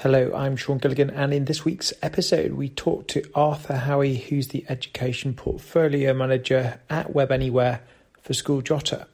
Hello, I'm Sean Gilligan, and in this week's episode, we talk to Arthur Howie, who's the Education Portfolio Manager at Web Anywhere for School Jotter.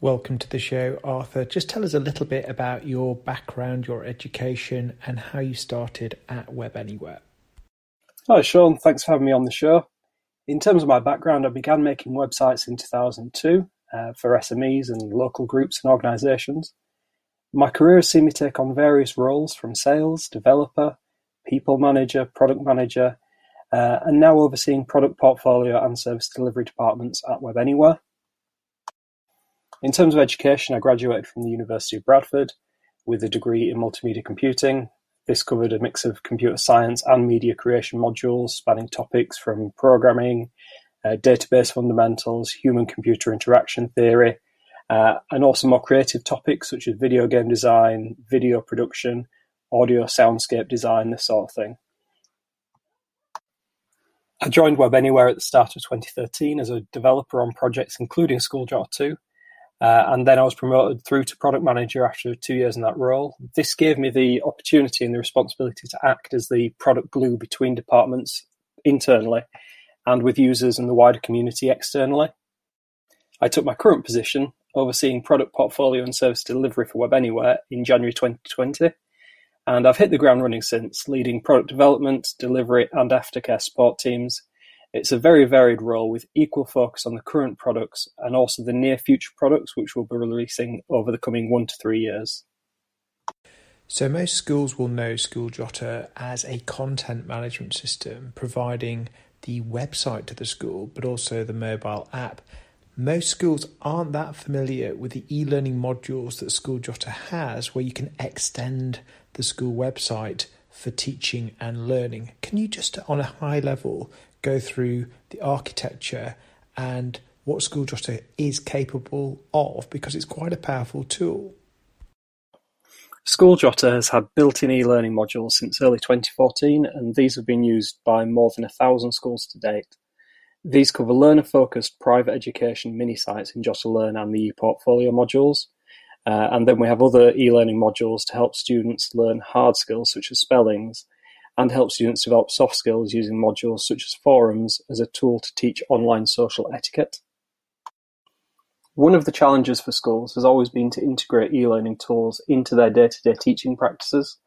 Welcome to the show, Arthur. Just tell us a little bit about your background, your education, and how you started at Web Anywhere. Hi, Sean. Thanks for having me on the show. In terms of my background, I began making websites in 2002 uh, for SMEs and local groups and organisations. My career has seen me take on various roles from sales, developer, people manager, product manager, uh, and now overseeing product portfolio and service delivery departments at Web Anywhere. In terms of education, I graduated from the University of Bradford with a degree in multimedia computing. This covered a mix of computer science and media creation modules spanning topics from programming, uh, database fundamentals, human computer interaction theory, and also more creative topics such as video game design, video production, audio soundscape design, this sort of thing. I joined Web Anywhere at the start of 2013 as a developer on projects including Schooljotter 2, uh, and then I was promoted through to product manager after two years in that role. This gave me the opportunity and the responsibility to act as the product glue between departments internally and with users and the wider community externally. I took my current position overseeing product portfolio and service delivery for Web Anywhere in January 2020. And I've hit the ground running since, leading product development, delivery, and aftercare support teams. It's a very varied role with equal focus on the current products and also the near future products, which we'll be releasing over the coming one to three years. So, most schools will know Schooljotter as a content management system providing the website to the school, but also the mobile app most schools aren't that familiar with the e-learning modules that Schooljotter has where you can extend the school website for teaching and learning. Can you just on a high level go through the architecture and what Schooljotter is capable of because it's quite a powerful tool? Schooljotter has had built-in e-learning modules since early 2014 and these have been used by more than a thousand schools to date. These cover learner-focused private education mini-sites in JotterLearn and the ePortfolio modules. Uh, and then we have other e-learning modules to help students learn hard skills such as spellings and help students develop soft skills using modules such as forums as a tool to teach online social etiquette. One of the challenges for schools has always been to integrate e-learning tools into their day-to-day teaching practices.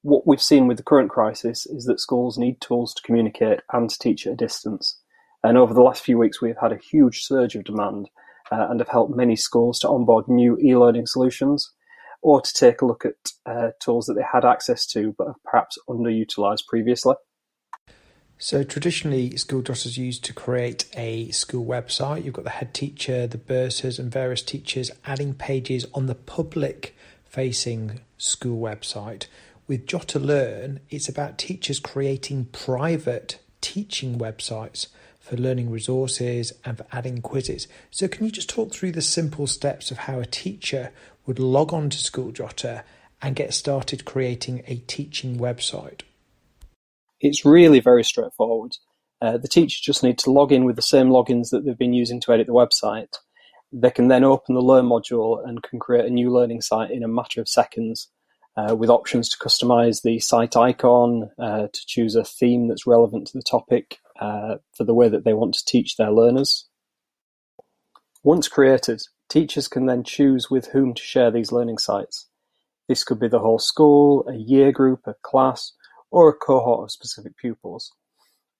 What we've seen with the current crisis is that schools need tools to communicate and to teach at a distance. And over the last few weeks, we've had a huge surge of demand uh, and have helped many schools to onboard new e-learning solutions or to take a look at uh, tools that they had access to but have perhaps underutilized previously. So traditionally, Schooljotter is used to create a school website. You've got the head teacher, the bursars, and various teachers adding pages on the public-facing school website. With JotterLearn, it's about teachers creating private teaching websites for learning resources and for adding quizzes. So, can you just talk through the simple steps of how a teacher would log on to Schooljotter and get started creating a teaching website? It's really very straightforward. Uh, the teacher just need to log in with the same logins that they've been using to edit the website. They can then open the Learn module and can create a new learning site in a matter of seconds uh, with options to customize the site icon, uh, to choose a theme that's relevant to the topic, uh, for the way that they want to teach their learners. Once created, teachers can then choose with whom to share these learning sites. This could be the whole school, a year group, a class, or a cohort of specific pupils.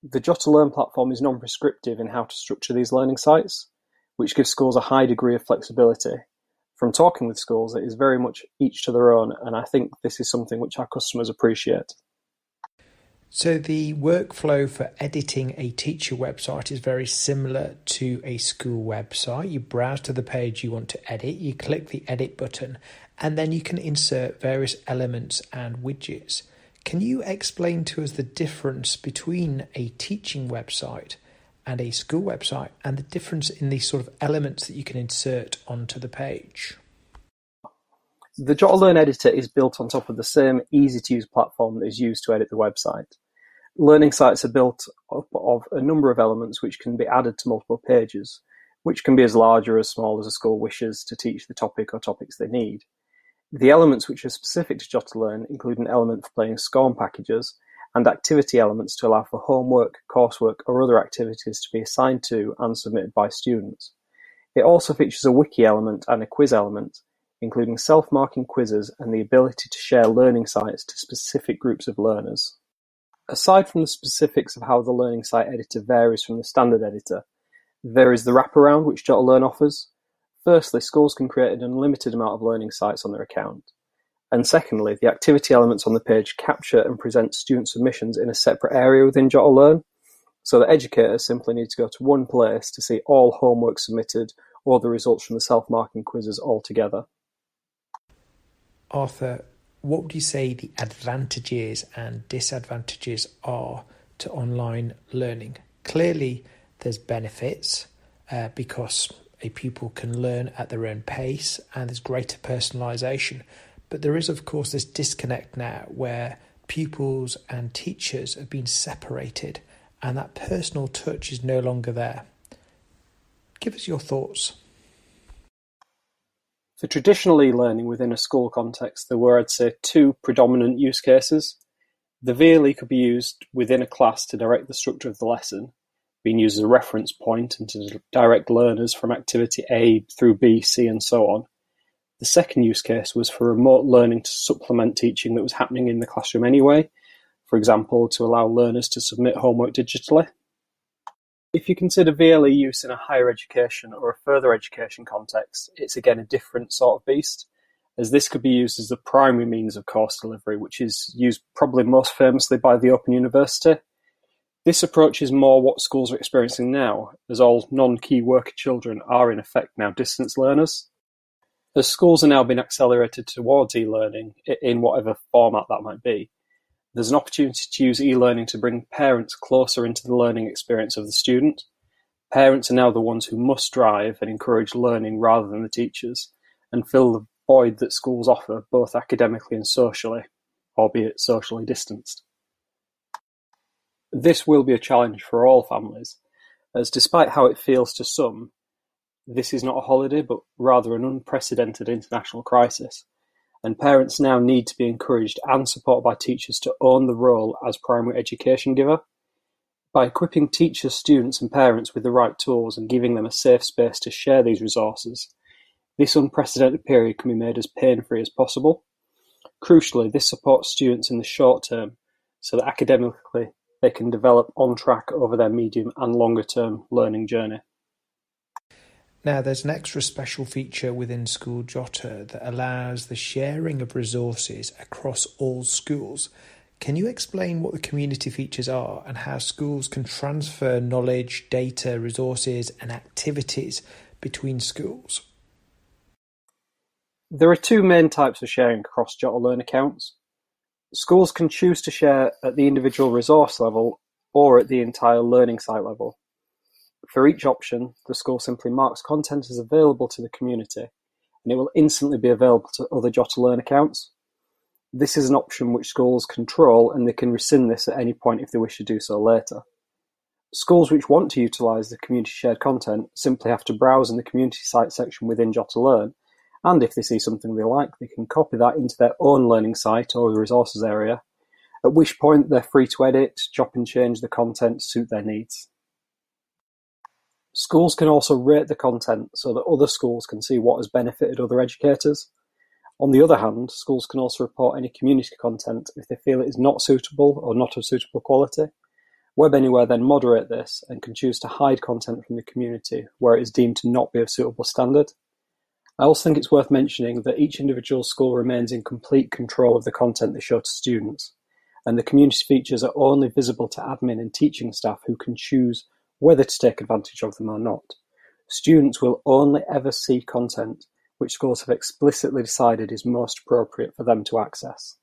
The JotterLearn platform is non-prescriptive in how to structure these learning sites, which gives schools a high degree of flexibility. From talking with schools, it is very much each to their own, and I think this is something which our customers appreciate. So the workflow for editing a teacher website is very similar to a school website. You browse to the page you want to edit, you click the edit button, and then you can insert various elements and widgets. Can you explain to us the difference between a teaching website and a school website and the difference in the sort of elements that you can insert onto the page? The JotterLearn editor is built on top of the same easy-to-use platform that is used to edit the website. Learning sites are built up of a number of elements which can be added to multiple pages, which can be as large or as small as a school wishes to teach the topic or topics they need. The elements which are specific to JotterLearn include an element for playing SCORM packages and activity elements to allow for homework, coursework or other activities to be assigned to and submitted by students. It also features a wiki element and a quiz element, including self-marking quizzes and the ability to share learning sites to specific groups of learners. Aside from the specifics of how the learning site editor varies from the standard editor, there is the wraparound which JotterLearn offers, Firstly, schools can create an unlimited amount of learning sites on their account. And secondly, the activity elements on the page capture and present student submissions in a separate area within JotterLearn, so that educators simply need to go to one place to see all homework submitted or the results from the self-marking quizzes all together. Arthur, what would you say the advantages and disadvantages are to online learning? Clearly, there's benefits uh, because a pupil can learn at their own pace and there's greater personalisation. But there is, of course, this disconnect now where pupils and teachers have been separated and that personal touch is no longer there. Give us your thoughts. For traditional e-learning within a school context, there were, I'd say, two predominant use cases. The VLE could be used within a class to direct the structure of the lesson, being used as a reference point and to direct learners from activity A through B, C, and so on. The second use case was for remote learning to supplement teaching that was happening in the classroom anyway, for example, to allow learners to submit homework digitally. If you consider VLE use in a higher education or a further education context, it's again a different sort of beast, as this could be used as the primary means of course delivery, which is used probably most famously by the Open University, this approach is more what schools are experiencing now, as all non-key worker children are in effect now distance learners. As schools are now being accelerated towards e-learning, in whatever format that might be, there's an opportunity to use e-learning to bring parents closer into the learning experience of the student. Parents are now the ones who must drive and encourage learning rather than the teachers, and fill the void that schools offer both academically and socially, albeit socially distanced. This will be a challenge for all families, as despite how it feels to some, this is not a holiday but rather an unprecedented international crisis, and parents now need to be encouraged and supported by teachers to own the role as primary education giver. By equipping teachers, students and parents with the right tools and giving them a safe space to share these resources, this unprecedented period can be made as pain-free as possible. Crucially, this supports students in the short term so that academically they can develop on track over their medium and longer term learning journey. Now, there's an extra special feature within School Jotter that allows the sharing of resources across all schools. Can you explain what the community features are and how schools can transfer knowledge, data, resources, and activities between schools? There are two main types of sharing across JotterLearn accounts. Schools can choose to share at the individual resource level or at the entire learning site level. For each option, the school simply marks content as available to the community, and it will instantly be available to other JotterLearn accounts. This is an option which schools control and they can rescind this at any point if they wish to do so later. Schools which want to utilise the community shared content simply have to browse in the community site section within JotterLearn and if they see something they like, they can copy that into their own learning site or the resources area, at which point they're free to edit, chop and change the content to suit their needs. Schools can also rate the content so that other schools can see what has benefited other educators. On the other hand, schools can also report any community content if they feel it is not suitable or not of suitable quality. Web Anywhere then moderate this and can choose to hide content from the community where it is deemed to not be of suitable standard. I also think it's worth mentioning that each individual school remains in complete control of the content they show to students, and the community features are only visible to admin and teaching staff who can choose whether to take advantage of them or not. Students will only ever see content which schools have explicitly decided is most appropriate for them to access.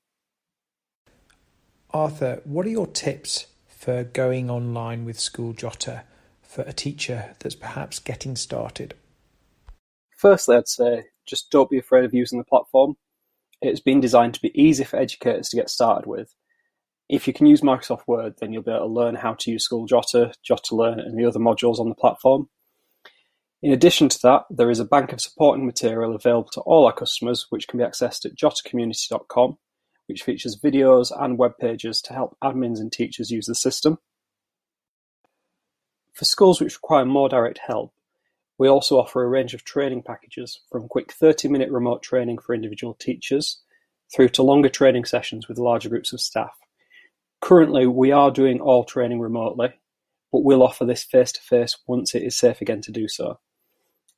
Arthur, what are your tips for going online with School Jotter for a teacher that's perhaps getting started? Firstly, I'd say just don't be afraid of using the platform. It's been designed to be easy for educators to get started with. If you can use Microsoft Word, then you'll be able to learn how to use School Jotter, JotterLearn, and the other modules on the platform. In addition to that, there is a bank of supporting material available to all our customers which can be accessed at jottercommunity.com, which features videos and web pages to help admins and teachers use the system. For schools which require more direct help, we also offer a range of training packages, from quick 30-minute remote training for individual teachers through to longer training sessions with larger groups of staff. Currently, we are doing all training remotely, but we'll offer this face-to-face once it is safe again to do so.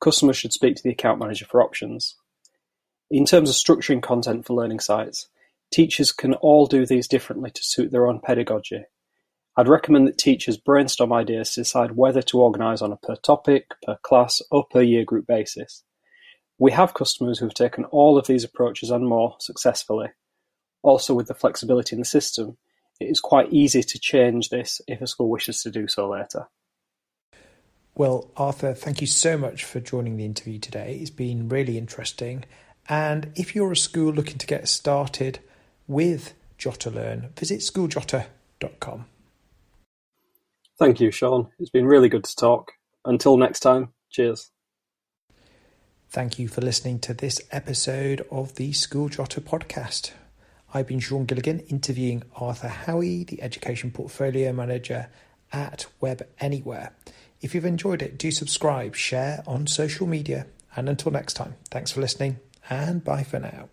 Customers should speak to the account manager for options. In terms of structuring content for learning sites, teachers can all do these differently to suit their own pedagogy. I'd recommend that teachers brainstorm ideas to decide whether to organise on a per topic, per class or per year group basis. We have customers who have taken all of these approaches and more successfully. Also with the flexibility in the system, it is quite easy to change this if a school wishes to do so later. Well, Arthur, thank you so much for joining the interview today. It's been really interesting. And if you're a school looking to get started with JotterLearn, visit schooljotter.com. Thank you, Sean. It's been really good to talk. Until next time, cheers. Thank you for listening to this episode of the School Jotter podcast. I've been Sean Gilligan interviewing Arthur Howie, the Education Portfolio Manager at Web Anywhere. If you've enjoyed it, do subscribe, share on social media, and until next time, thanks for listening and bye for now.